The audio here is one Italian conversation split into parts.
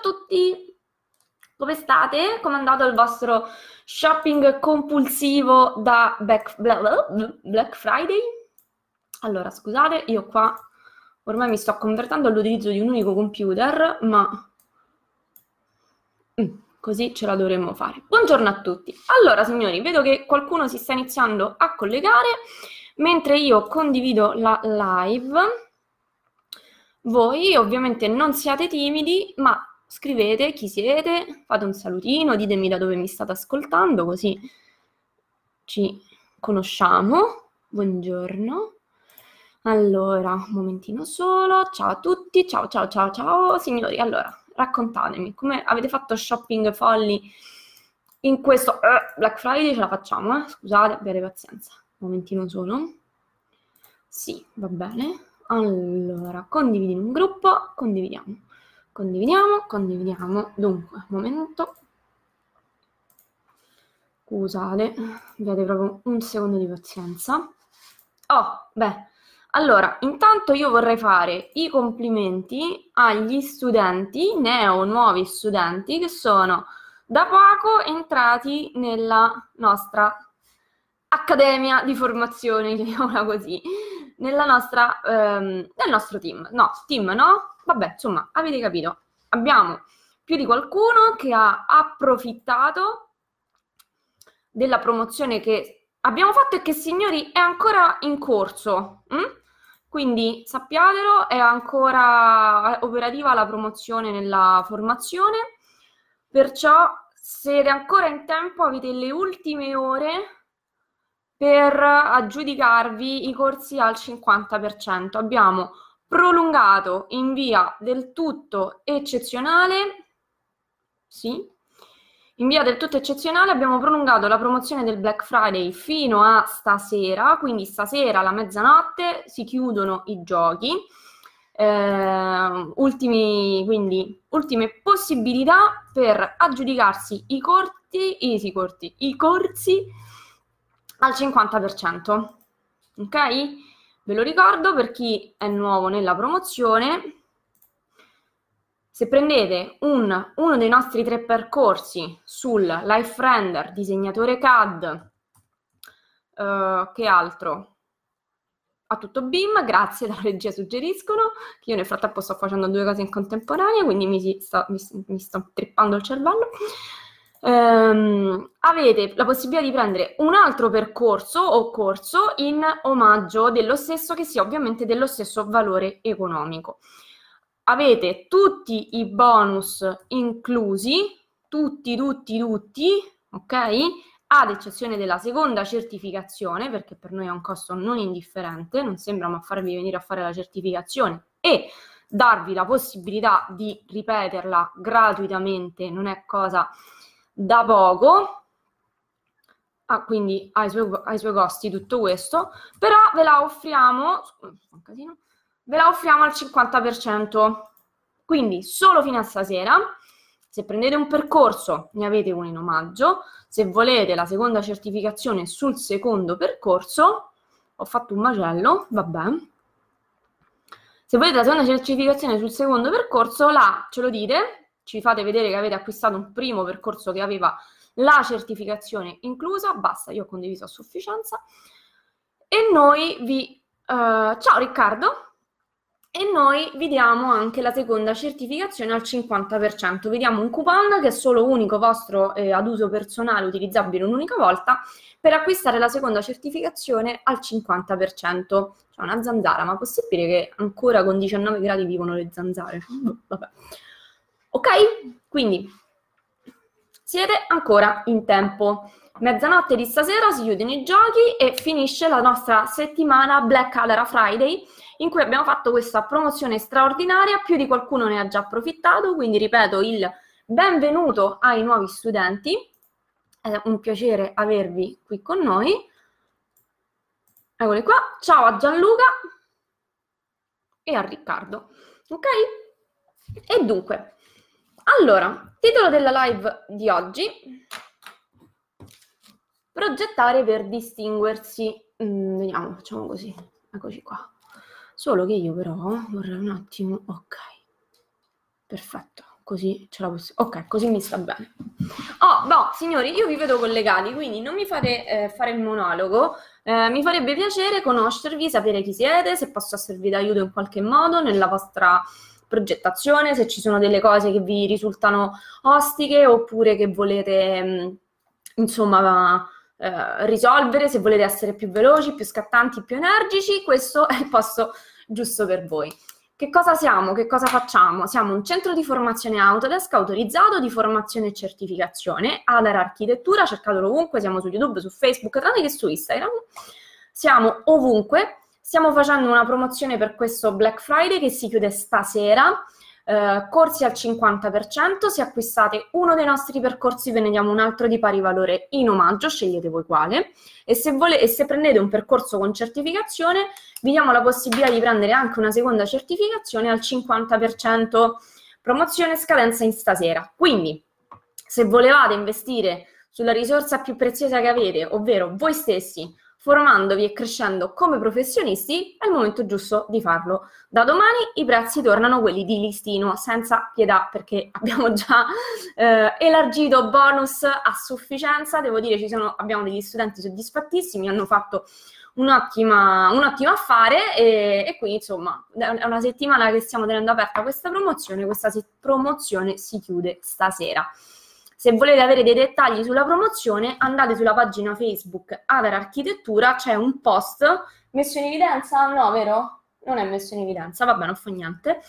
a tutti! Come state? Come è andato il vostro shopping compulsivo da Black, Black Friday? Allora, scusate, io qua ormai mi sto convertendo all'utilizzo di un unico computer, ma mm, così ce la dovremmo fare. Buongiorno a tutti. Allora, signori, vedo che qualcuno si sta iniziando a collegare mentre io condivido la live. Voi ovviamente non siate timidi, ma scrivete chi siete, fate un salutino, ditemi da dove mi state ascoltando, così ci conosciamo. Buongiorno. Allora, un momentino solo. Ciao a tutti, ciao ciao ciao ciao signori. Allora, raccontatemi come avete fatto shopping folli in questo uh, Black Friday, ce la facciamo, eh? Scusate, abbiate pazienza. Un momentino solo. Sì, va bene. Allora, condividi in un gruppo, condividiamo, condividiamo, condividiamo. Dunque, momento. Scusate, abbiate proprio un secondo di pazienza. Oh, beh, allora, intanto io vorrei fare i complimenti agli studenti, neo nuovi studenti, che sono da poco entrati nella nostra accademia di formazione, chiamiamola così nella nostra, ehm, nel nostro team. No, team no? Vabbè, insomma, avete capito. Abbiamo più di qualcuno che ha approfittato della promozione che abbiamo fatto e che, signori, è ancora in corso. Hm? Quindi sappiatelo, è ancora operativa la promozione nella formazione, perciò siete ancora in tempo, avete le ultime ore per aggiudicarvi i corsi al 50%. Abbiamo prolungato in via del tutto eccezionale, sì, in via del tutto eccezionale abbiamo prolungato la promozione del Black Friday fino a stasera, quindi stasera alla mezzanotte si chiudono i giochi. Eh, ultimi, quindi, ultime possibilità per aggiudicarsi i corti, i, i, corti, i corsi al 50%. Ok? Ve lo ricordo per chi è nuovo nella promozione. Se prendete un, uno dei nostri tre percorsi sul Life Render, disegnatore CAD, uh, che altro? A tutto BIM, grazie dalla regia suggeriscono, che io nel frattempo sto facendo due cose in contemporanea, quindi mi, sta, mi, mi sto trippando il cervello ehm, avete la possibilità di prendere un altro percorso o corso in omaggio dello stesso, che sia ovviamente dello stesso valore economico. Avete tutti i bonus inclusi, tutti, tutti, tutti, ok? Ad eccezione della seconda certificazione, perché per noi è un costo non indifferente, non sembra ma farvi venire a fare la certificazione e darvi la possibilità di ripeterla gratuitamente, non è cosa da poco, ah, quindi ha i, suoi, ha i suoi costi tutto questo, però ve la offriamo, ve la offriamo al 50%, quindi solo fino a stasera. Se prendete un percorso ne avete uno in omaggio, se volete la seconda certificazione sul secondo percorso, ho fatto un macello, vabbè. Se volete la seconda certificazione sul secondo percorso, là ce lo dite, ci fate vedere che avete acquistato un primo percorso che aveva la certificazione inclusa, basta, io ho condiviso a sufficienza. E noi vi... Uh, ciao Riccardo! E noi vi diamo anche la seconda certificazione al 50%. Vediamo un coupon che è solo unico vostro eh, ad uso personale, utilizzabile un'unica volta, per acquistare la seconda certificazione al 50%. C'è una zanzara, ma possibile che ancora con 19 gradi vivono le zanzare? Vabbè. Ok? Quindi siete ancora in tempo. Mezzanotte di stasera si chiudono i giochi e finisce la nostra settimana Black Calera Friday in cui abbiamo fatto questa promozione straordinaria, più di qualcuno ne ha già approfittato, quindi ripeto il benvenuto ai nuovi studenti, è un piacere avervi qui con noi. Eccoli qua, ciao a Gianluca e a Riccardo, ok? E dunque, allora, titolo della live di oggi. Progettare per distinguersi. Mm, vediamo, facciamo così. Eccoci qua. Solo che io però vorrei un attimo... Ok. Perfetto. così ce la possiamo. Ok, così mi sta bene. Oh, no, signori, io vi vedo collegati, quindi non mi fate eh, fare il monologo. Eh, mi farebbe piacere conoscervi, sapere chi siete, se posso esservi d'aiuto in qualche modo nella vostra progettazione, se ci sono delle cose che vi risultano ostiche oppure che volete, mm, insomma, eh, risolvere, se volete essere più veloci, più scattanti, più energici, questo è il posto giusto per voi. Che cosa siamo? Che cosa facciamo? Siamo un centro di formazione Autodesk autorizzato di formazione e certificazione, Adar Architettura, cercatelo ovunque, siamo su YouTube, su Facebook, tranne che su Instagram. Siamo ovunque. Stiamo facendo una promozione per questo Black Friday che si chiude stasera. Eh, corsi al 50%, se acquistate uno dei nostri percorsi ve ne diamo un altro di pari valore in omaggio, scegliete voi quale, e se, vole- e se prendete un percorso con certificazione vi diamo la possibilità di prendere anche una seconda certificazione al 50%, promozione scadenza in stasera. Quindi, se volevate investire sulla risorsa più preziosa che avete, ovvero voi stessi, formandovi e crescendo come professionisti, è il momento giusto di farlo. Da domani i prezzi tornano quelli di listino, senza pietà, perché abbiamo già eh, elargito bonus a sufficienza. Devo dire, sono, abbiamo degli studenti soddisfattissimi, hanno fatto un ottimo affare e, e, quindi insomma è una settimana che stiamo tenendo aperta questa promozione, questa se- promozione si chiude stasera. Se volete avere dei dettagli sulla promozione, andate sulla pagina Facebook Adar Architettura, c'è un post messo in evidenza, no, vero? Non è messo in evidenza, vabbè, non fa niente.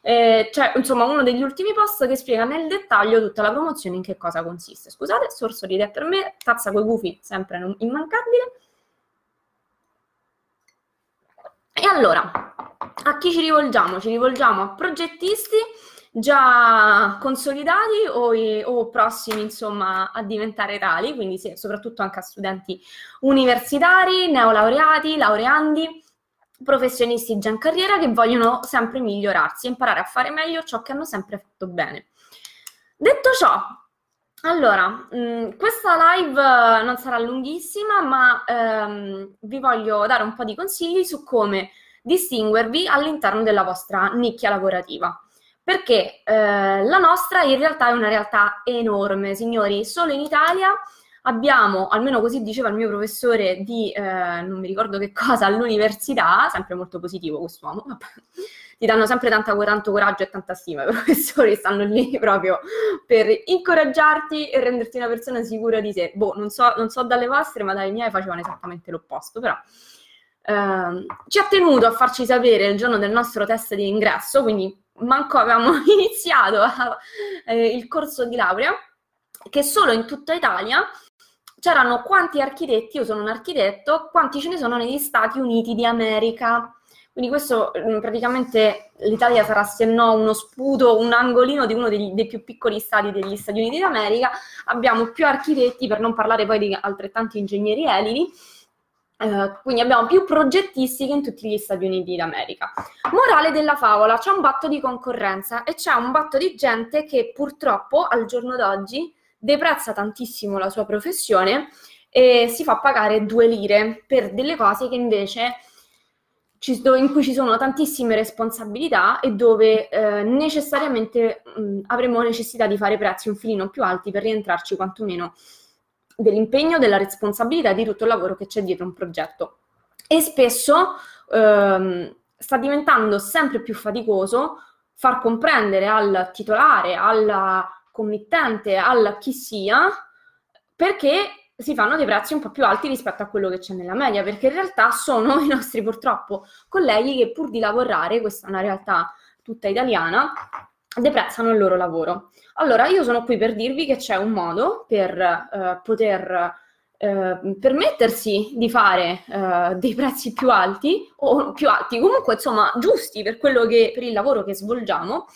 Eh, c'è insomma uno degli ultimi post che spiega nel dettaglio tutta la promozione in che cosa consiste. Scusate, sorso di per me, tazza coi gufi, sempre immancabile. E allora, a chi ci rivolgiamo? Ci rivolgiamo a progettisti già consolidati o, o, prossimi insomma a diventare tali, quindi sì, soprattutto anche a studenti universitari, neolaureati, laureandi, professionisti già in carriera che vogliono sempre migliorarsi e imparare a fare meglio ciò che hanno sempre fatto bene. Detto ciò, allora, mh, mm, questa live non sarà lunghissima, ma ehm, vi voglio dare un po' di consigli su come distinguervi all'interno della vostra nicchia lavorativa perché eh, la nostra in realtà è una realtà enorme, signori. Solo in Italia abbiamo, almeno così diceva il mio professore di, eh, non mi ricordo che cosa, all'università, sempre molto positivo quest'uomo, ti danno sempre tanta, tanto coraggio e tanta stima, i professori stanno lì proprio per incoraggiarti e renderti una persona sicura di sé. Boh, non so, non so dalle vostre, ma dalle mie facevano esattamente l'opposto, però... Uh, ci ha tenuto a farci sapere il giorno del nostro test di ingresso, quindi manco avevamo iniziato a, eh, il corso di laurea, che solo in tutta Italia c'erano quanti architetti, io sono un architetto, quanti ce ne sono negli Stati Uniti di America. Quindi questo mm, praticamente l'Italia sarà se no uno sputo, un angolino di uno dei, dei più piccoli stati degli Stati Uniti d'America. Abbiamo più architetti, per non parlare poi di altrettanti ingegneri elidi, Uh, quindi abbiamo più progettisti che in tutti gli Stati Uniti d'America. Morale della favola, c'è un batto di concorrenza e c'è un batto di gente che purtroppo al giorno d'oggi deprezza tantissimo la sua professione e si fa pagare due lire per delle cose che invece ci, in cui ci sono tantissime responsabilità e dove eh, necessariamente mh, avremo necessità di fare prezzi un filino più alti per rientrarci quantomeno dell'impegno, della responsabilità di tutto il lavoro che c'è dietro un progetto. E spesso ehm, sta diventando sempre più faticoso far comprendere al titolare, al committente, al chi sia, perché si fanno dei prezzi un po' più alti rispetto a quello che c'è nella media, perché in realtà sono i nostri purtroppo colleghi che pur di lavorare, questa è una realtà tutta italiana, deprezzano il loro lavoro. Allora, io sono qui per dirvi che c'è un modo per eh, poter eh, permettersi di fare eh, dei prezzi più alti o più alti, comunque insomma giusti per, che, per il lavoro che svolgiamo.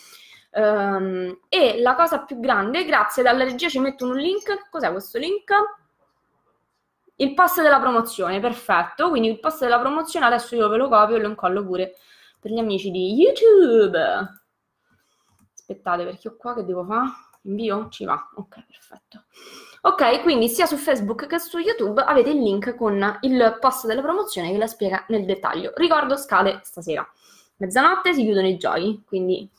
Um, e la cosa più grande, grazie dalla regia ci metto un link. Cos'è questo link? Il post della promozione, perfetto. Quindi il post della promozione adesso io ve lo copio e lo incollo pure per gli amici di YouTube. Aspettate perché ho qua che devo fare? Invio? Ci va. Ok, perfetto. Ok, quindi sia su Facebook che su YouTube avete il link con il post della promozione che la spiega nel dettaglio. Ricordo scale stasera. Mezzanotte si chiudono i giochi, quindi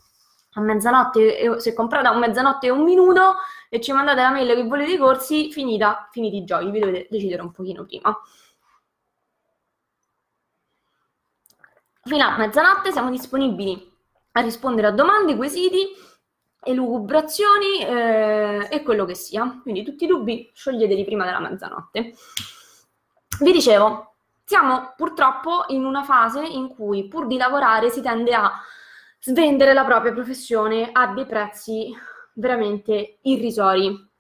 a mezzanotte, se comprate a mezzanotte e un minuto e ci mandate la mail che volete i corsi, finita, finiti i giochi, vi dovete decidere un pochino prima. Fino a mezzanotte siamo disponibili a rispondere a domande, quesiti, elucubrazioni eh, e quello che sia. Quindi tutti i dubbi scioglieteli prima della mezzanotte. Vi dicevo, siamo purtroppo in una fase in cui pur di lavorare si tende a svendere la propria professione a dei prezzi veramente irrisori.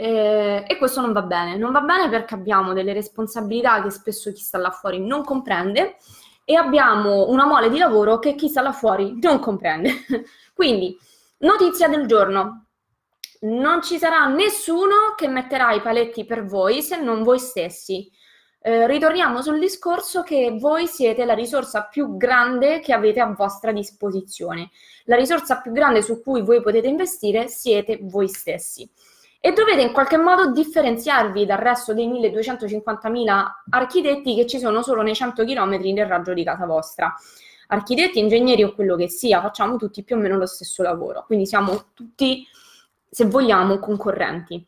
Eh, e questo non va bene. Non va bene perché abbiamo delle responsabilità che spesso chi sta là fuori non comprende e abbiamo una mole di lavoro che chi sta là fuori non comprende. Quindi, notizia del giorno. Non ci sarà nessuno che metterà i paletti per voi se non voi stessi. Eh, ritorniamo sul discorso che voi siete la risorsa più grande che avete a vostra disposizione. La risorsa più grande su cui voi potete investire siete voi stessi. E dovete in qualche modo differenziarvi dal resto dei 1250.000 architetti che ci sono solo nei 100 km nel raggio di casa vostra. Architetti, ingegneri o quello che sia, facciamo tutti più o meno lo stesso lavoro, quindi siamo tutti, se vogliamo, concorrenti.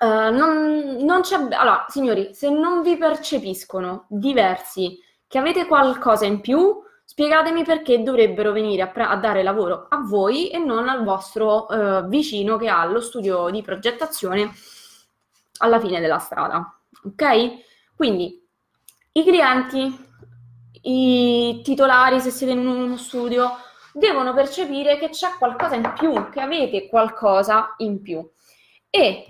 Uh, non, non. Allora, signori, se non vi percepiscono diversi, che avete qualcosa in più, spiegatemi perché dovrebbero venire a, pre- a dare lavoro a voi e non al vostro uh, vicino che ha lo studio di progettazione alla fine della strada. Ok? Quindi i clienti, i titolari, se siete in uno studio, devono percepire che c'è qualcosa in più, che avete qualcosa in più. E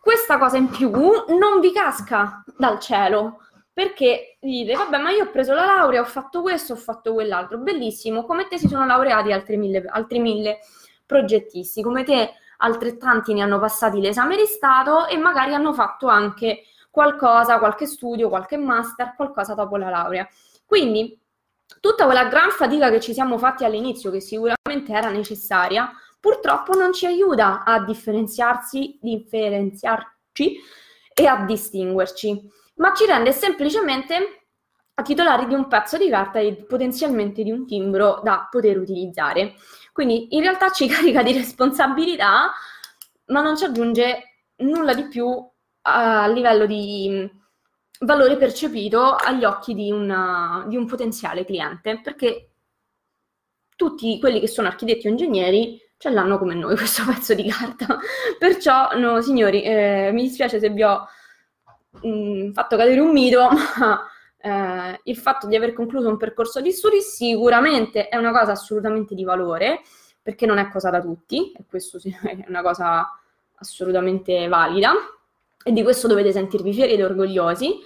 questa cosa in più non vi casca dal cielo perché dite vabbè ma io ho preso la laurea, ho fatto questo, ho fatto quell'altro, bellissimo, come te si sono laureati altri mille, altri mille progettisti, come te altrettanti ne hanno passati l'esame di Stato e magari hanno fatto anche qualcosa, qualche studio, qualche master, qualcosa dopo la laurea. Quindi tutta quella gran fatica che ci siamo fatti all'inizio, che sicuramente era necessaria, purtroppo non ci aiuta a differenziarsi, differenziarci e a distinguerci, ma ci rende semplicemente titolari di un pezzo di carta e potenzialmente di un timbro da poter utilizzare. Quindi in realtà ci carica di responsabilità, ma non ci aggiunge nulla di più a livello di valore percepito agli occhi di, una, di un potenziale cliente, perché tutti quelli che sono architetti o ingegneri ce l'hanno come noi questo pezzo di carta. Perciò, no, signori, eh, mi dispiace se vi ho mh, mm, fatto cadere un mito, ma eh, il fatto di aver concluso un percorso di studi sicuramente è una cosa assolutamente di valore, perché non è cosa da tutti, e questo è una cosa assolutamente valida, e di questo dovete sentirvi fieri ed orgogliosi,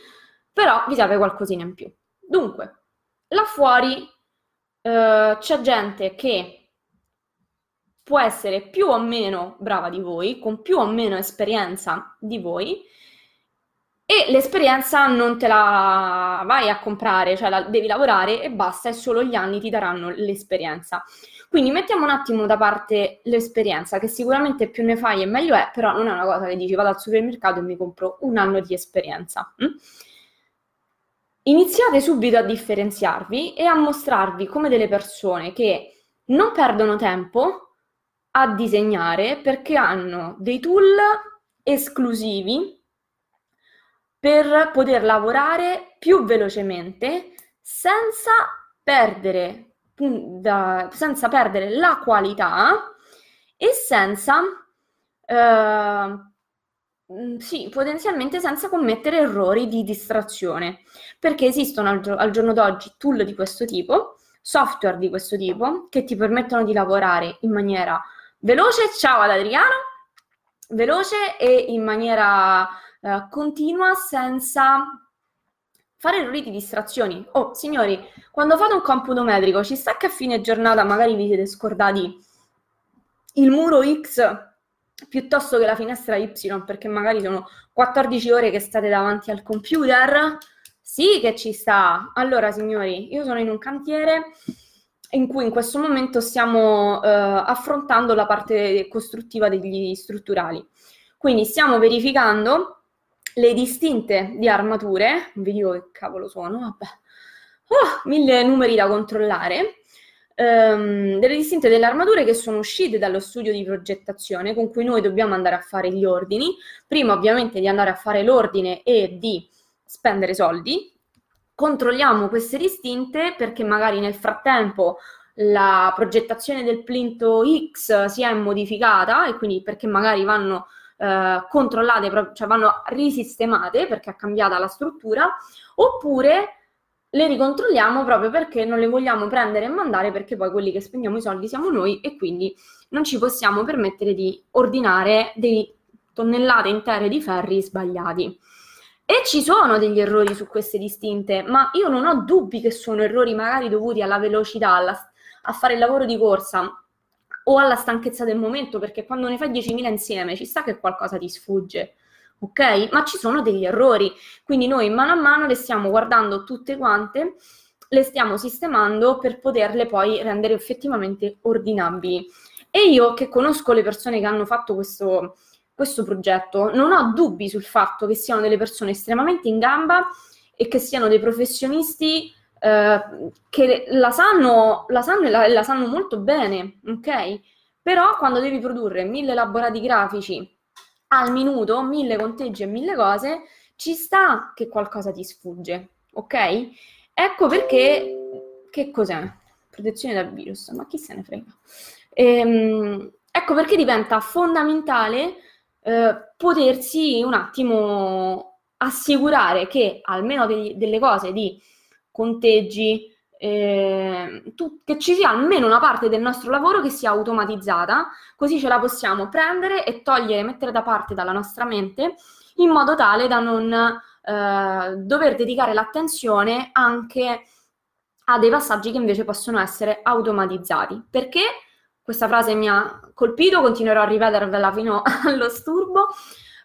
però vi serve qualcosina in più. Dunque, là fuori eh, c'è gente che può essere più o meno brava di voi, con più o meno esperienza di voi, e l'esperienza non te la vai a comprare, cioè la devi lavorare e basta, e solo gli anni ti daranno l'esperienza. Quindi mettiamo un attimo da parte l'esperienza, che sicuramente più ne fai e meglio è, però non è una cosa che dici vado al supermercato e mi compro un anno di esperienza. Mm? Iniziate subito a differenziarvi e a mostrarvi come delle persone che non perdono tempo, a disegnare perché hanno dei tool esclusivi per poter lavorare più velocemente senza perdere, da, senza perdere la qualità e senza, eh, sì, potenzialmente senza commettere errori di distrazione, perché esistono al, al giorno d'oggi tool di questo tipo, software di questo tipo, che ti permettono di lavorare in maniera veloce, ciao ad Adriano, veloce e in maniera uh, continua senza fare errori di distrazioni. Oh, signori, quando fate un computo metrico, ci sta che a fine giornata magari vi siete scordati il muro X piuttosto che la finestra Y, perché magari sono 14 ore che state davanti al computer? Sì che ci sta. Allora, signori, io sono in un cantiere in cui in questo momento stiamo eh, affrontando la parte costruttiva degli strutturali. Quindi stiamo verificando le distinte di armature, vi dico che cavolo sono, vabbè, oh, mille numeri da controllare, ehm, delle distinte delle armature che sono uscite dallo studio di progettazione con cui noi dobbiamo andare a fare gli ordini. Prima ovviamente di andare a fare l'ordine e di spendere soldi. Controlliamo queste distinte perché magari nel frattempo la progettazione del plinto X si è modificata e quindi perché magari vanno eh, controllate, cioè vanno risistemate perché è cambiata la struttura, oppure le ricontrolliamo proprio perché non le vogliamo prendere e mandare perché poi quelli che spendiamo i soldi siamo noi e quindi non ci possiamo permettere di ordinare dei tonnellate intere di ferri sbagliati. E ci sono degli errori su queste distinte, ma io non ho dubbi che sono errori magari dovuti alla velocità, alla, a fare il lavoro di corsa o alla stanchezza del momento, perché quando ne fai 10.000 insieme ci sta che qualcosa ti sfugge ok? Ma ci sono degli errori, quindi noi mano a mano le stiamo guardando tutte quante, le stiamo sistemando per poterle poi rendere effettivamente ordinabili. E io che conosco le persone che hanno fatto questo, questo progetto, non ho dubbi sul fatto che siano delle persone estremamente in gamba e che siano dei professionisti eh, che la sanno, la sanno e la, la sanno molto bene, ok? Però quando devi produrre mille elaborati grafici al minuto, mille conteggi e mille cose, ci sta che qualcosa ti sfugge, ok? Ecco perché, che cos'è? Protezione dal virus, ma chi se ne frega? Ehm, ecco perché diventa fondamentale eh, potersi un attimo assicurare che almeno degli, delle cose di conteggi, eh, tu, che ci sia almeno una parte del nostro lavoro che sia automatizzata, così ce la possiamo prendere e togliere, mettere da parte dalla nostra mente, in modo tale da non eh, dover dedicare l'attenzione anche a dei passaggi che invece possono essere automatizzati. Perché questa frase mi ha colpito, continuerò a ripetervela fino allo sturbo,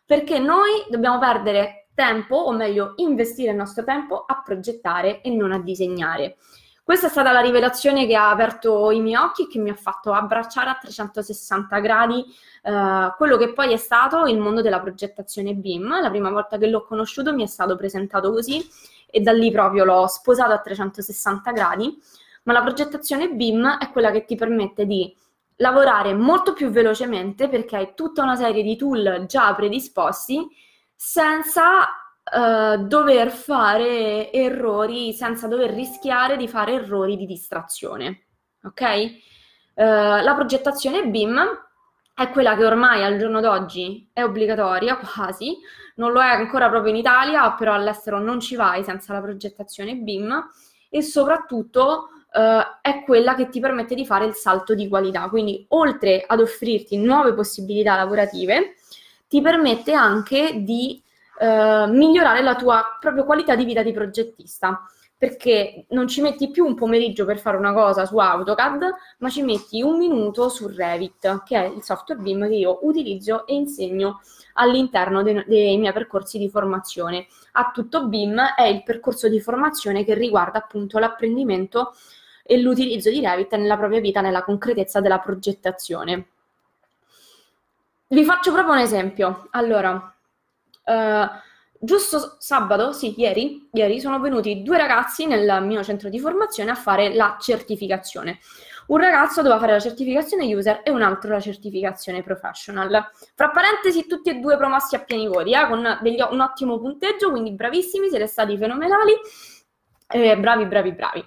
perché noi dobbiamo perdere tempo, o meglio investire il nostro tempo a progettare e non a disegnare. Questa è stata la rivelazione che ha aperto i miei occhi e che mi ha fatto abbracciare a 360 gradi eh, quello che poi è stato il mondo della progettazione BIM. La prima volta che l'ho conosciuto mi è stato presentato così e da lì proprio l'ho sposato a 360 gradi. Ma la progettazione BIM è quella che ti permette di lavorare molto più velocemente perché hai tutta una serie di tool già predisposti senza uh, dover fare errori senza dover rischiare di fare errori di distrazione. Ok? Uh, la progettazione BIM è quella che ormai al giorno d'oggi è obbligatoria quasi, non lo è ancora proprio in Italia, però all'estero non ci vai senza la progettazione BIM e soprattutto uh, è quella che ti permette di fare il salto di qualità. Quindi oltre ad offrirti nuove possibilità lavorative, ti permette anche di eh, migliorare la tua proprio qualità di vita di progettista perché non ci metti più un pomeriggio per fare una cosa su AutoCAD, ma ci metti un minuto su Revit, che è il software BIM che io utilizzo e insegno all'interno de- dei miei percorsi di formazione. A tutto BIM è il percorso di formazione che riguarda appunto l'apprendimento e l'utilizzo di Revit nella propria vita, nella concretezza della progettazione. Vi faccio proprio un esempio. Allora, Uh, giusto sabato, sì, ieri, ieri, sono venuti due ragazzi nel mio centro di formazione a fare la certificazione. Un ragazzo doveva fare la certificazione user e un altro la certificazione professional. Fra parentesi, tutti e due promossi a pieni voti, eh, con degli, un ottimo punteggio, quindi bravissimi, siete stati fenomenali. Eh, bravi, bravi, bravi.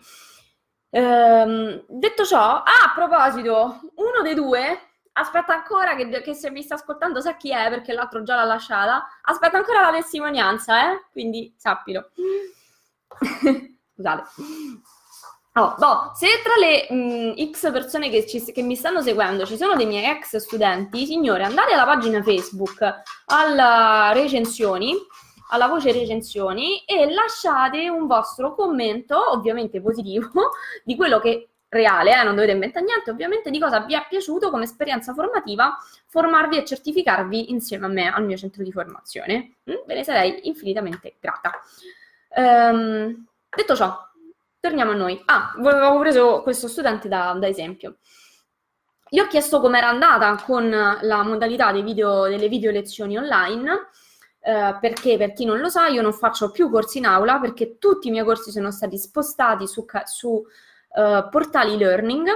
Ehm, detto ciò, ah, a proposito, uno dei due aspetta ancora che, che, se mi sta ascoltando sa chi è perché l'altro già l'ha lasciata. Aspetta ancora la testimonianza, eh? Quindi sappilo. Scusate. Oh, boh, se tra le mh, mm, X persone che, ci, che, mi stanno seguendo ci sono dei miei ex studenti, signore, andate alla pagina Facebook, alla recensioni, alla voce recensioni e lasciate un vostro commento, ovviamente positivo, di quello che reale, eh, non dovete inventare niente, ovviamente di cosa vi è piaciuto come esperienza formativa formarvi e certificarvi insieme a me al mio centro di formazione. Mm, ve ne sarei infinitamente grata. Ehm, detto ciò, torniamo a noi. Ah, avevo preso questo studente da, da esempio. Gli ho chiesto com'era andata con la modalità video, delle video lezioni online, eh, perché per chi non lo sa io non faccio più corsi in aula perché tutti i miei corsi sono stati spostati su, su uh, portali learning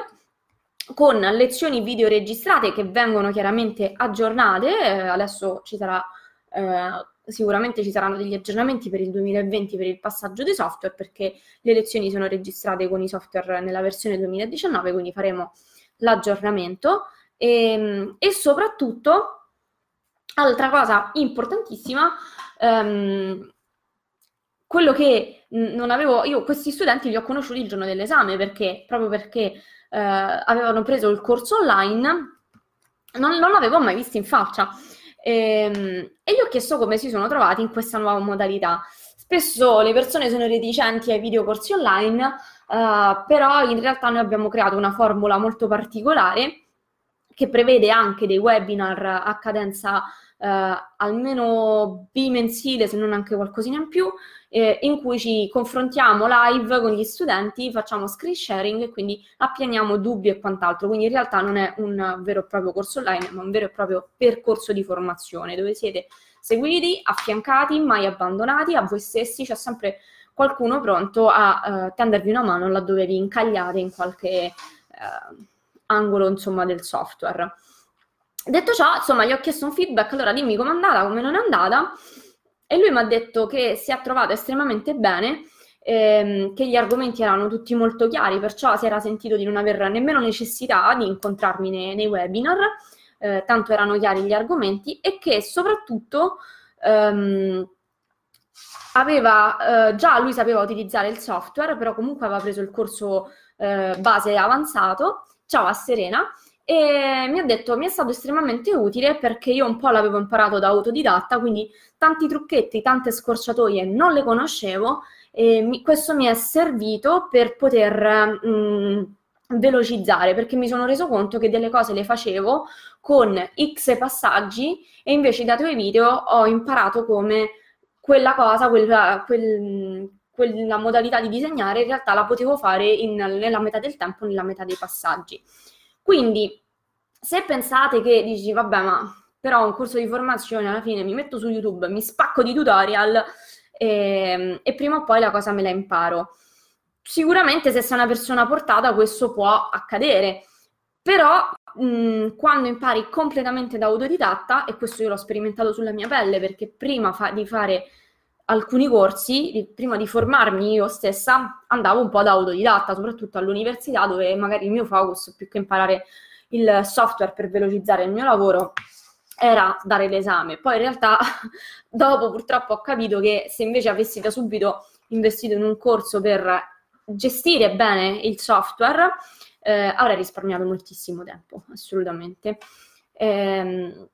con lezioni video registrate che vengono chiaramente aggiornate, eh, adesso ci sarà eh, sicuramente ci saranno degli aggiornamenti per il 2020 per il passaggio dei software perché le lezioni sono registrate con i software nella versione 2019, quindi faremo l'aggiornamento. E, ehm, e soprattutto, altra cosa importantissima, ehm, quello che non avevo, io questi studenti li ho conosciuti il giorno dell'esame perché, proprio perché eh, avevano preso il corso online, non, non l'avevo mai visto in faccia. E, ehm, e gli ho chiesto come si sono trovati in questa nuova modalità. Spesso le persone sono reticenti ai videocorsi online, uh, però in realtà noi abbiamo creato una formula molto particolare che prevede anche dei webinar a cadenza almeno bimensile, se non anche qualcosina in più, eh, in cui ci confrontiamo live con gli studenti, facciamo screen sharing e quindi appianiamo dubbi e quant'altro. Quindi in realtà non è un vero e proprio corso online, ma un vero e proprio percorso di formazione dove siete seguiti, affiancati, mai abbandonati a voi stessi, c'è sempre qualcuno pronto a uh, tendervi una mano laddove vi incagliate in qualche uh, angolo insomma, del software. Detto ciò, insomma, gli ho chiesto un feedback, allora dimmi com'è andata, come non è andata, e lui mi ha detto che si è trovato estremamente bene, ehm, che gli argomenti erano tutti molto chiari, perciò si era sentito di non aver nemmeno necessità di incontrarmi nei, nei webinar, eh, tanto erano chiari gli argomenti, e che soprattutto ehm, aveva, eh, già lui sapeva utilizzare il software, però comunque aveva preso il corso eh, base avanzato, ciao a Serena, e mi ha detto mi è stato estremamente utile perché io un po' l'avevo imparato da autodidatta, quindi tanti trucchetti, tante scorciatoie non le conoscevo e mi, questo mi è servito per poter mh, mm, velocizzare perché mi sono reso conto che delle cose le facevo con x passaggi e invece da tuoi video ho imparato come quella cosa, quella, quel, quella modalità di disegnare in realtà la potevo fare in, nella metà del tempo, nella metà dei passaggi. Quindi, se pensate che dici, vabbè, ma però un corso di formazione alla fine mi metto su YouTube, mi spacco di tutorial e, ehm, e prima o poi la cosa me la imparo. Sicuramente se sei una persona portata questo può accadere, però mh, quando impari completamente da autodidatta, e questo io l'ho sperimentato sulla mia pelle perché prima fa- di fare alcuni corsi, prima di formarmi io stessa, andavo un po' da autodidatta, soprattutto all'università dove magari il mio focus, più che imparare il software per velocizzare il mio lavoro, era dare l'esame. Poi in realtà dopo purtroppo ho capito che se invece avessi da subito investito in un corso per gestire bene il software, eh, avrei risparmiato moltissimo tempo, assolutamente. Eh,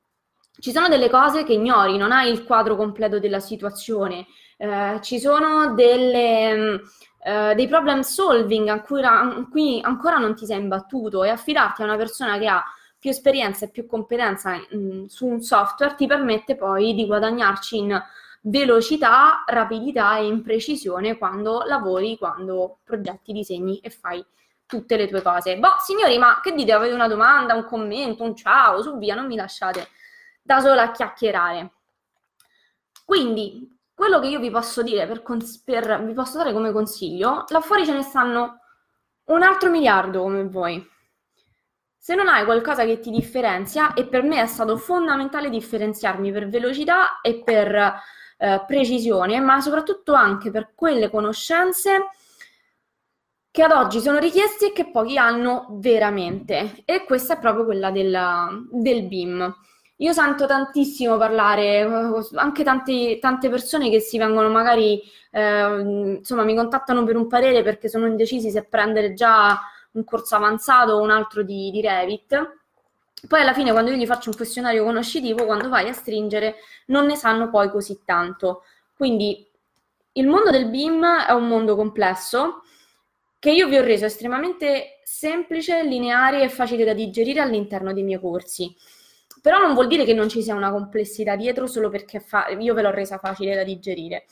ci sono delle cose che ignori, non hai il quadro completo della situazione, eh, ci sono delle, eh, dei problem solving a cui, a cui, ancora non ti sei imbattuto e affidarti a una persona che ha più esperienza e più competenza mh, mm, su un software ti permette poi di guadagnarci in velocità, rapidità e in precisione quando lavori, quando progetti, disegni e fai tutte le tue cose. Boh, signori, ma che dite? Avete una domanda, un commento, un ciao, su via, non mi lasciate da sola a chiacchierare. Quindi, quello che io vi posso dire, per, cons- per, vi posso dare come consiglio, là fuori ce ne stanno un altro miliardo come voi. Se non hai qualcosa che ti differenzia, e per me è stato fondamentale differenziarmi per velocità e per eh, precisione, ma soprattutto anche per quelle conoscenze che ad oggi sono richiesti e che pochi hanno veramente. E questa è proprio quella della, del BIM. Io sento tantissimo parlare, anche tanti, tante persone che si vengono magari, eh, insomma, mi contattano per un parere perché sono indecisi se prendere già un corso avanzato o un altro di, di Revit. Poi alla fine, quando io gli faccio un questionario conoscitivo, quando vai a stringere, non ne sanno poi così tanto. Quindi il mondo del BIM è un mondo complesso che io vi ho reso estremamente semplice, lineare e facile da digerire all'interno dei miei corsi. Però non vuol dire che non ci sia una complessità dietro solo perché fa- io ve l'ho resa facile da digerire.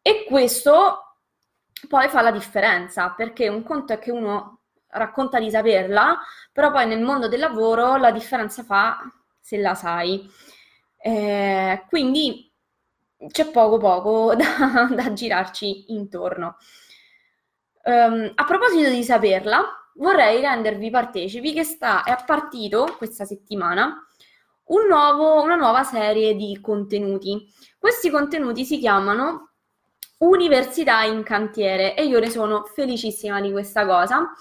E questo poi fa la differenza, perché un conto è che uno racconta di saperla, però poi nel mondo del lavoro la differenza fa se la sai. Eh, quindi c'è poco poco da, da girarci intorno. Um, a proposito di saperla, vorrei rendervi partecipi che sta, è partito questa settimana un nuovo, una nuova serie di contenuti. Questi contenuti si chiamano Università in cantiere e io ne sono felicissima di questa cosa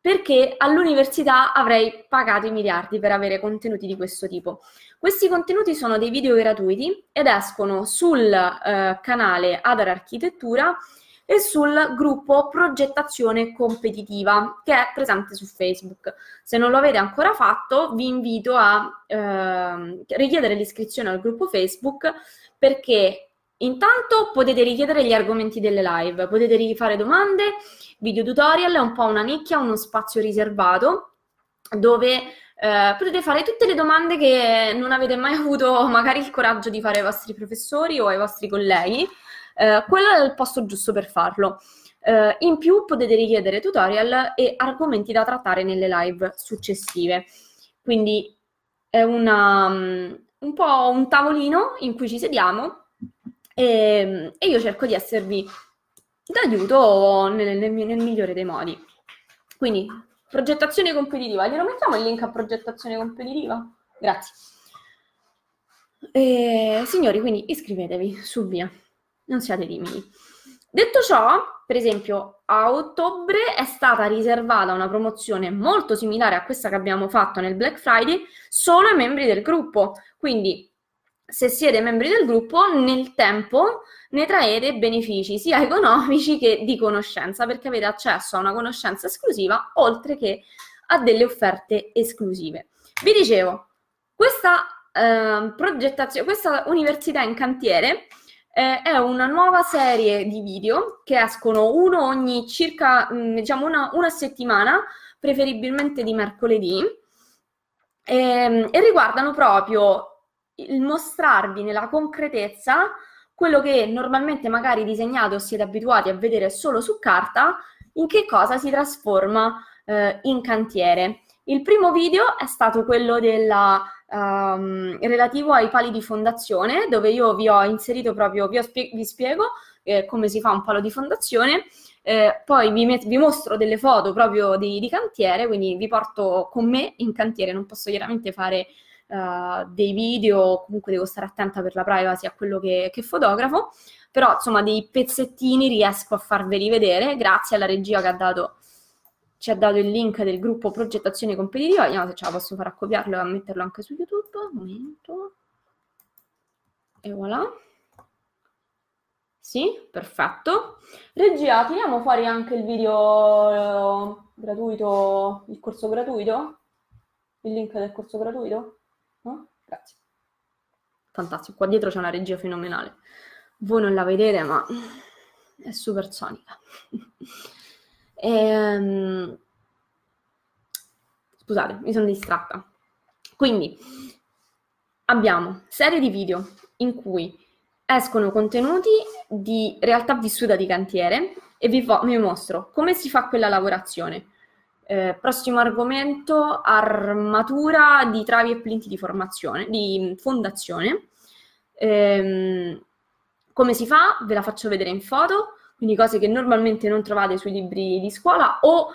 perché all'università avrei pagato i miliardi per avere contenuti di questo tipo. Questi contenuti sono dei video gratuiti ed escono sul eh, canale Adar Architettura e sul gruppo Progettazione Competitiva che è presente su Facebook. Se non lo avete ancora fatto, vi invito a eh, richiedere l'iscrizione al gruppo Facebook perché intanto potete richiedere gli argomenti delle live, potete rifare domande, video tutorial, è un po' una nicchia, uno spazio riservato dove eh, potete fare tutte le domande che non avete mai avuto magari il coraggio di fare ai vostri professori o ai vostri colleghi eh, quello è il posto giusto per farlo. Eh, in più potete richiedere tutorial e argomenti da trattare nelle live successive. Quindi è una, um, un po' un tavolino in cui ci sediamo e, e io cerco di esservi d'aiuto nel, nel, nel migliore dei modi. Quindi, progettazione competitiva. Glielo mettiamo il link a progettazione competitiva? Grazie. E, signori, quindi iscrivetevi su via non siate timidi. Detto ciò, per esempio, a ottobre è stata riservata una promozione molto similare a questa che abbiamo fatto nel Black Friday solo ai membri del gruppo. Quindi, se siete membri del gruppo, nel tempo ne traete benefici sia economici che di conoscenza, perché avete accesso a una conoscenza esclusiva oltre che a delle offerte esclusive. Vi dicevo, questa eh, progettazione, questa università in cantiere eh, è una nuova serie di video che escono uno ogni circa, mh, mm, diciamo, una, una, settimana, preferibilmente di mercoledì, ehm, e riguardano proprio il mostrarvi nella concretezza quello che normalmente magari disegnato siete abituati a vedere solo su carta, in che cosa si trasforma eh, in cantiere. Il primo video è stato quello della um, relativo ai pali di fondazione, dove io vi ho inserito proprio, vi, spie- vi spiego eh, come si fa un palo di fondazione. Eh, poi vi, met- vi, mostro delle foto proprio di, di, cantiere, quindi vi porto con me in cantiere, non posso chiaramente fare uh, dei video, comunque devo stare attenta per la privacy a quello che, che fotografo, però insomma dei pezzettini riesco a farveli vedere grazie alla regia che ha dato ci ha dato il link del gruppo progettazione competitiva, vediamo se ce la posso fare a copiarlo e a metterlo anche su YouTube, un momento, e voilà. Sì, perfetto. Regia, tiriamo fuori anche il video eh, gratuito, il corso gratuito? Il link del corso gratuito? No? Grazie. Fantastico, qua dietro c'è una regia fenomenale. Voi non la vedete, ma è supersonica. Ehm, scusate, mi sono distratta. Quindi abbiamo serie di video in cui escono contenuti di realtà vissuta di cantiere e vi, fo- vi mostro come si fa quella lavorazione. Eh, prossimo argomento, armatura di travi e plinti di di fondazione. Eh, come si fa? Ve la faccio vedere in foto quindi cose che normalmente non trovate sui libri di scuola o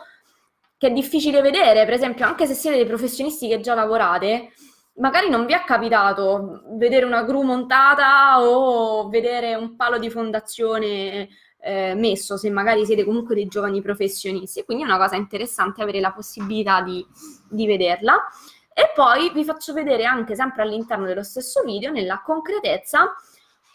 che è difficile vedere, per esempio, anche se siete dei professionisti che già lavorate, magari non vi è capitato vedere una gru montata o vedere un palo di fondazione eh, messo, se magari siete comunque dei giovani professionisti. Quindi è una cosa interessante avere la possibilità di, di vederla. E poi vi faccio vedere anche sempre all'interno dello stesso video, nella concretezza,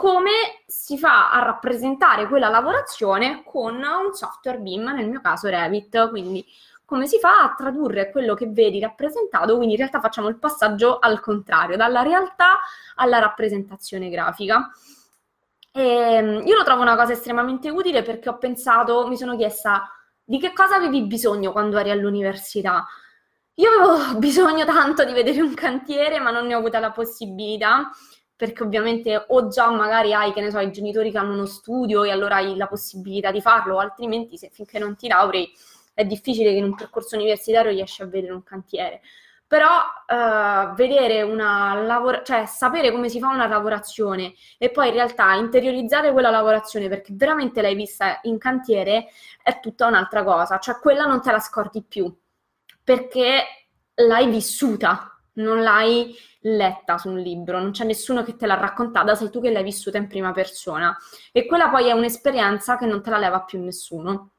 come si fa a rappresentare quella lavorazione con un software BIM, nel mio caso Revit, quindi come si fa a tradurre quello che vedi rappresentato, quindi in realtà facciamo il passaggio al contrario, dalla realtà alla rappresentazione grafica. E ehm, io lo trovo una cosa estremamente utile perché ho pensato, mi sono chiesta di che cosa avevi bisogno quando eri all'università. Io avevo bisogno tanto di vedere un cantiere, ma non ne ho avuta la possibilità perché ovviamente o già magari hai, che ne so, i genitori che hanno uno studio e allora hai la possibilità di farlo, altrimenti se finché non ti laurei è difficile che in un percorso universitario riesci a vedere un cantiere. però uh, vedere una lavorazione, cioè sapere come si fa una lavorazione e poi in realtà interiorizzare quella lavorazione perché veramente l'hai vista in cantiere è tutta un'altra cosa, cioè quella non te la scordi più perché l'hai vissuta, non l'hai letta su un libro, non c'è nessuno che te l'ha raccontata, sei tu che l'hai vissuta in prima persona e quella poi è un'esperienza che non te la leva più nessuno.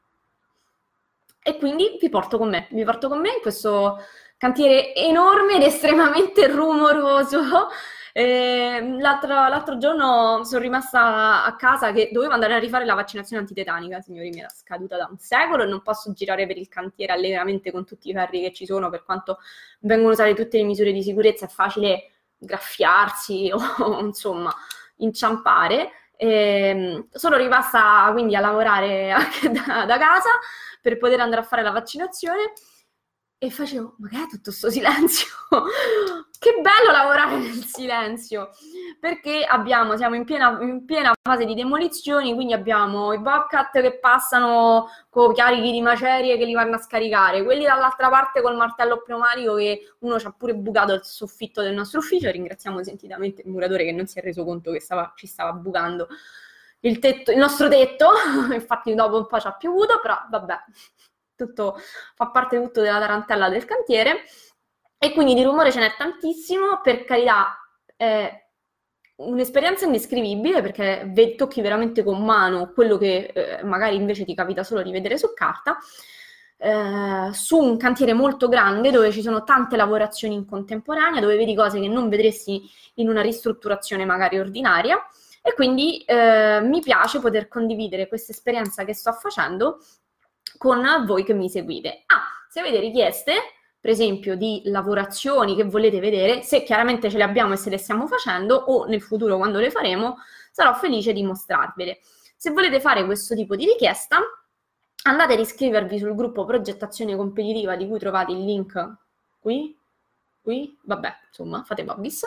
E quindi vi porto con me, vi porto con me in questo cantiere enorme ed estremamente rumoroso. Eh, l'altro, l'altro, giorno sono rimasta a casa che dovevo andare a rifare la vaccinazione antitetanica, signori, mi era scaduta da un secolo e non posso girare per il cantiere allegramente con tutti i ferri che ci sono, per quanto vengono usate tutte le misure di sicurezza, è facile graffiarsi o insomma inciampare. Eh, sono rimasta quindi a lavorare anche da, da casa per poter andare a fare la vaccinazione e facevo, ma che è tutto questo silenzio? Che bello lavorare nel silenzio, perché abbiamo, siamo in piena, in piena fase di demolizioni, quindi abbiamo i bobcat che passano con carichi di macerie che li vanno a scaricare, quelli dall'altra parte col martello pneumatico che uno ci ha pure bucato il soffitto del nostro ufficio, ringraziamo sentitamente il muratore che non si è reso conto che stava, ci stava bucando il, tetto, il nostro tetto, infatti dopo un po' ci ha piovuto, però vabbè, tutto, fa parte tutto della tarantella del cantiere. E quindi di rumore ce n'è tantissimo, per carità, è un'esperienza indescrivibile perché tocchi veramente con mano quello che eh, magari invece ti capita solo di vedere su carta. Eh, su un cantiere molto grande dove ci sono tante lavorazioni in contemporanea, dove vedi cose che non vedresti in una ristrutturazione magari ordinaria e quindi eh, mi piace poter condividere questa esperienza che sto facendo con voi che mi seguite. Ah, se avete richieste, per esempio, di lavorazioni che volete vedere, se chiaramente ce le abbiamo e se le stiamo facendo, o nel futuro quando le faremo, sarò felice di mostrarvele. Se volete fare questo tipo di richiesta, andate ad iscrivervi sul gruppo progettazione competitiva di cui trovate il link qui, qui, vabbè, insomma, fate Bobbis.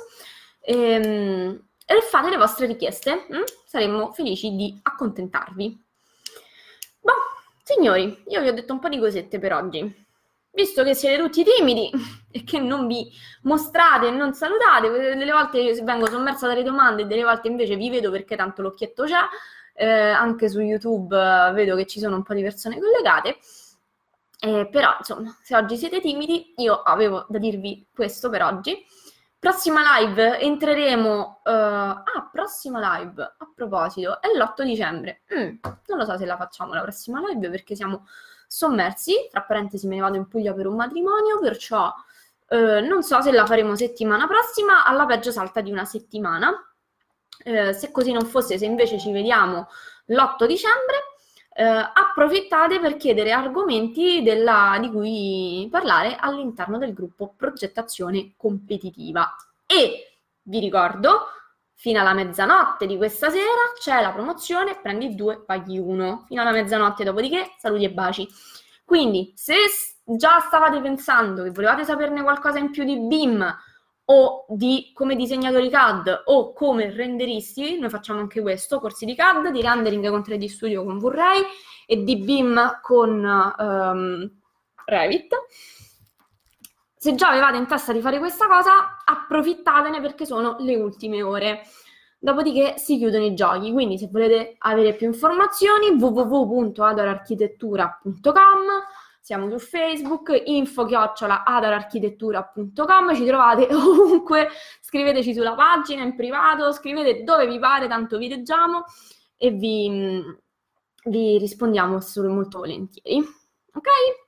Ehm, e fate le vostre richieste, hm? saremmo felici di accontentarvi. Boh, Signori, io vi ho detto un po' di cosette per oggi. Visto che siete tutti timidi e che non vi mostrate e non salutate, delle volte io vengo sommersa dalle domande e delle volte invece vi vedo perché tanto l'occhietto c'è, eh, anche su YouTube eh, vedo che ci sono un po' di persone collegate. Eh, però, insomma, se oggi siete timidi, io avevo da dirvi questo per oggi. Prossima live entreremo. Uh, ah, prossima live a proposito è l'8 dicembre. Mm, non lo so se la facciamo la prossima live perché siamo sommersi. Tra parentesi, me ne vado in Puglia per un matrimonio, perciò uh, non so se la faremo settimana prossima. Alla peggio salta di una settimana. Uh, se così non fosse, se invece ci vediamo l'8 dicembre, eh, approfittate per chiedere argomenti della, di cui parlare all'interno del gruppo progettazione competitiva. E vi ricordo, fino alla mezzanotte di questa sera c'è la promozione prendi due, paghi uno. Fino alla mezzanotte, dopodiché saluti e baci. Quindi, se già stavate pensando che volevate saperne qualcosa in più di BIM o di come disegnatori CAD o come renderisti, noi facciamo anche questo, corsi di CAD, di rendering con 3D Studio con Vray e di BIM con um, Revit. Se già avevate in testa di fare questa cosa, approfittatene perché sono le ultime ore. Dopodiché si chiudono i giochi, quindi se volete avere più informazioni www.adorarchitettura.com siamo su Facebook, info-adararchitettura.com, ci trovate ovunque, scriveteci sulla pagina, in privato, scrivete dove vi pare, tanto vi leggiamo e vi, vi rispondiamo molto volentieri. Ok?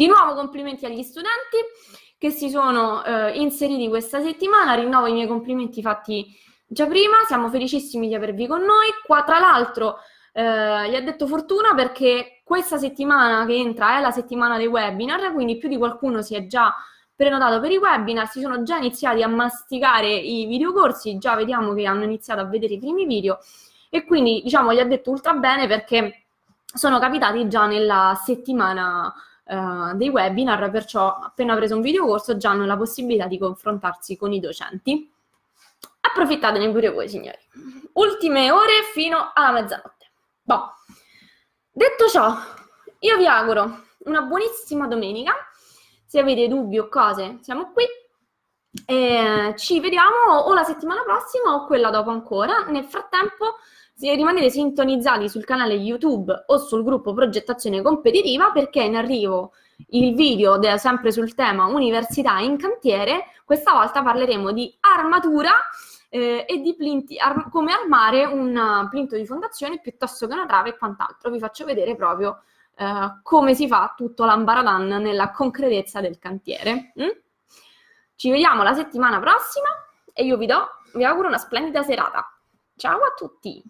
Di nuovo complimenti agli studenti che si sono eh, inseriti questa settimana, rinnovo i miei complimenti fatti già prima, siamo felicissimi di avervi con noi. Qua tra l'altro eh, gli ha detto fortuna perché questa settimana che entra è la settimana dei webinar, quindi più di qualcuno si è già prenotato per i webinar, si sono già iniziati a masticare i videocorsi, già vediamo che hanno iniziato a vedere i primi video. E quindi diciamo gli ha detto ultra bene perché sono capitati già nella settimana uh, dei webinar, perciò appena preso un videocorso già hanno la possibilità di confrontarsi con i docenti. Approfittatene pure voi, signori. Ultime ore fino alla mezzanotte. Boh. Detto ciò, io vi auguro una buonissima domenica. Se avete dubbi o cose, siamo qui. E ci vediamo o la settimana prossima o quella dopo ancora. Nel frattempo, rimanete sintonizzati sul canale YouTube o sul gruppo Progettazione Competitiva perché in arrivo il video de- sempre sul tema Università in cantiere. Questa volta parleremo di armatura eh, e di plinti, ar- come armare un plinto di fondazione piuttosto che una trave e quant'altro. Vi faccio vedere proprio eh, come si fa tutto l'ambaradan nella concretezza del cantiere. Mm? Ci vediamo la settimana prossima e io vi do, vi auguro una splendida serata. Ciao a tutti!